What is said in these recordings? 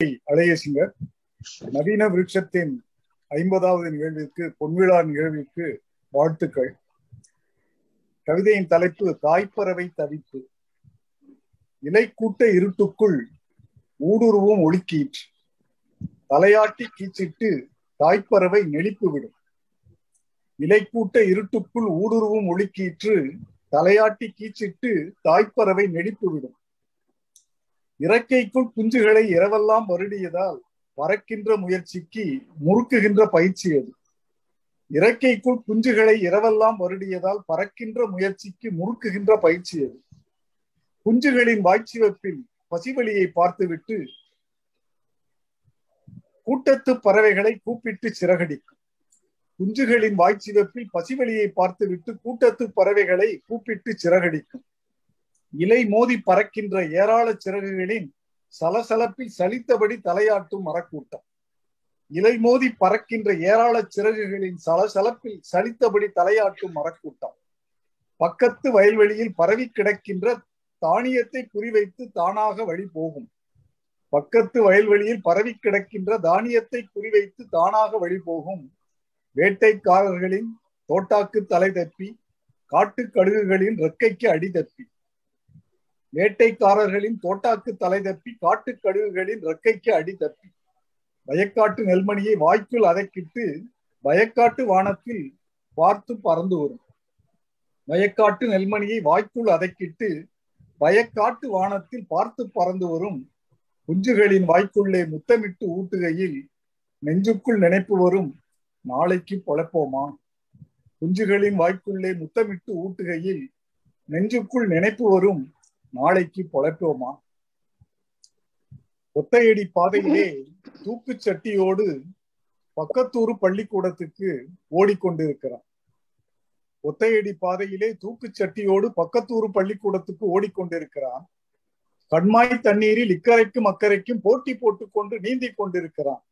அழகேசிங்கர் நவீன விருட்சத்தின் ஐம்பதாவது நிகழ்விற்கு பொன்விழா நிகழ்விற்கு வாழ்த்துக்கள். கவிதையின் தலைப்பு தாய்ப்பறவை தவிப்பு. இலைக்கூட்ட இருட்டுக்குள் ஊடுருவும் ஒழுக்கீற்று தலையாட்டி கீச்சிட்டு தாய்ப்பறவை நெளிப்பு விடும் இலைக்கூட்ட இருட்டுக்குள் ஊடுருவும் ஒழுக்கீற்று தலையாட்டி கீச்சிட்டு தாய்ப்பறவை நெளிப்பு விடும் இறக்கைக்குள் குஞ்சுகளை இரவெல்லாம் வருடியதால் பறக்கின்ற முயற்சிக்கு முறுக்குகின்ற பயிற்சி அது. இறக்கைக்குள் குஞ்சுகளை இரவெல்லாம் வருடியதால் பறக்கின்ற முயற்சிக்கு முறுக்குகின்ற பயிற்சி அது. குஞ்சுகளின் வாய்ச்சிவப்பில் பசிவழியை பார்த்துவிட்டு கூட்டத்து பறவைகளை கூப்பிட்டு சிறகடிக்கும். குஞ்சுகளின் வாய்ச்சிவப்பில் பசிவழியை பார்த்துவிட்டு கூட்டத்து பறவைகளை கூப்பிட்டு சிறகடிக்கும். இலை மோதி பறக்கின்ற ஏராள சிறகுகளின் சலசலப்பில் சலித்தபடி தலையாட்டும் மரக்கூட்டம். இலை மோதி பறக்கின்ற ஏராள சிறகுகளின் சலசலப்பில் சலித்தபடி தலையாட்டும் மரக்கூட்டம். பக்கத்து வயல்வெளியில் பரவி கிடக்கின்ற தானியத்தை குறிவைத்து தானாக வழி போகும். பக்கத்து வயல்வெளியில் பரவி கிடக்கின்ற தானியத்தை குறிவைத்து தானாக வழி போகும். வேட்டைக்காரர்களின் தோட்டாக்கு தலை தப்பி காட்டுக்கழுகுகளின் ரெக்கைக்கு அடி தப்பி. வேட்டைக்காரர்களின் தோட்டாக்கு தலை தப்பி காட்டு கடுகுகளின் ரெக்கைக்கு அடி தப்பி. வயக்காட்டு நெல்மணியை வாய்க்குள் அதக்கிட்டு வயக்காட்டு வானத்தில் பார்த்து பறந்து வரும். வயக்காட்டு நெல்மணியை வாய்க்குள் அதக்கிட்டு வயக்காட்டு வானத்தில் பார்த்து பறந்து வரும். குஞ்சுகளின் வாய்க்குள்ளே முத்தமிட்டு ஊட்டுகையில் நெஞ்சுக்குள் நினைப்பு வரும். நாளைக்கு பொழைப்போமா? குஞ்சுகளின் வாய்க்குள்ளே முத்தமிட்டு ஊட்டுகையில் நெஞ்சுக்குள் நினைப்பு வரும். நாளைக்கு பொழைப்போமா ஒத்தையடி பாதையிலே தூக்கு சட்டியோடு பக்கத்தூர் பள்ளிக்கூடத்துக்கு ஓடிக்கொண்டிருக்கிறான். ஒத்தையடி பாதையிலே தூக்கு சட்டியோடு பக்கத்தூர் பள்ளிக்கூடத்துக்கு ஓடிக்கொண்டிருக்கிறான். கண்மாய் தண்ணீரில் இக்கரைக்கும் அக்கறைக்கும் போட்டி போட்டுக்கொண்டு நீந்தி கொண்டிருக்கிறான்.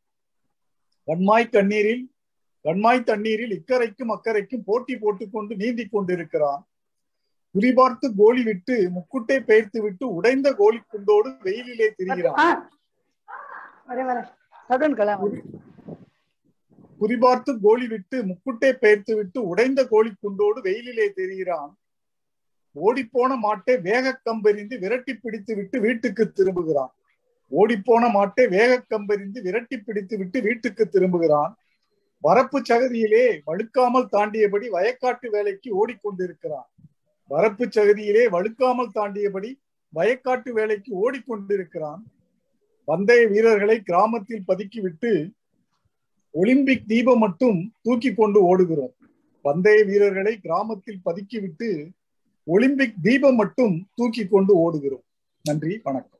கண்மாய் தண்ணீரில் கண்மாய் தண்ணீரில் இக்கரைக்கும் அக்கறைக்கும் போட்டி போட்டுக்கொண்டு நீந்தி கொண்டிருக்கிறான். குறிபார்த்து கோலி விட்டு முக்குட்டை பெயர்த்து விட்டு உடைந்த கோலி குண்டோடு வெயிலிலே திரிகிறான். குறிபார்த்து கோலி. விட்டு முக்குட்டை பெயர்த்து விட்டு உடைந்த கோழி குண்டோடு வெயிலிலே தெரிகிறான். ஓடிப்போன மாட்டை வேக கம்பெறிந்து விரட்டி பிடித்து விட்டு வீட்டுக்கு திரும்புகிறான். ஓடிப்போன மாட்டை வேக கம்பெறிந்து விரட்டி பிடித்து விட்டு வீட்டுக்கு திரும்புகிறான். வரப்பு சகதியிலே வழுக்காமல் தாண்டியபடி வயக்காட்டு வேலைக்கு ஓடிக்கொண்டிருக்கிறான். வரப்பு சகதியிலே வழுக்காமல் தாண்டியபடி வயக்காட்டு வேலைக்கு ஓடிக்கொண்டிருக்கிறான். பந்தய வீரர்களை கிராமத்தில் பதுக்கிவிட்டு ஒலிம்பிக் தீபம் மட்டும் தூக்கி கொண்டு ஓடுகிறோம். பந்தய வீரர்களை கிராமத்தில் பதுக்கிவிட்டு ஒலிம்பிக் தீபம் மட்டும் தூக்கி கொண்டு ஓடுகிறோம். நன்றி வணக்கம்.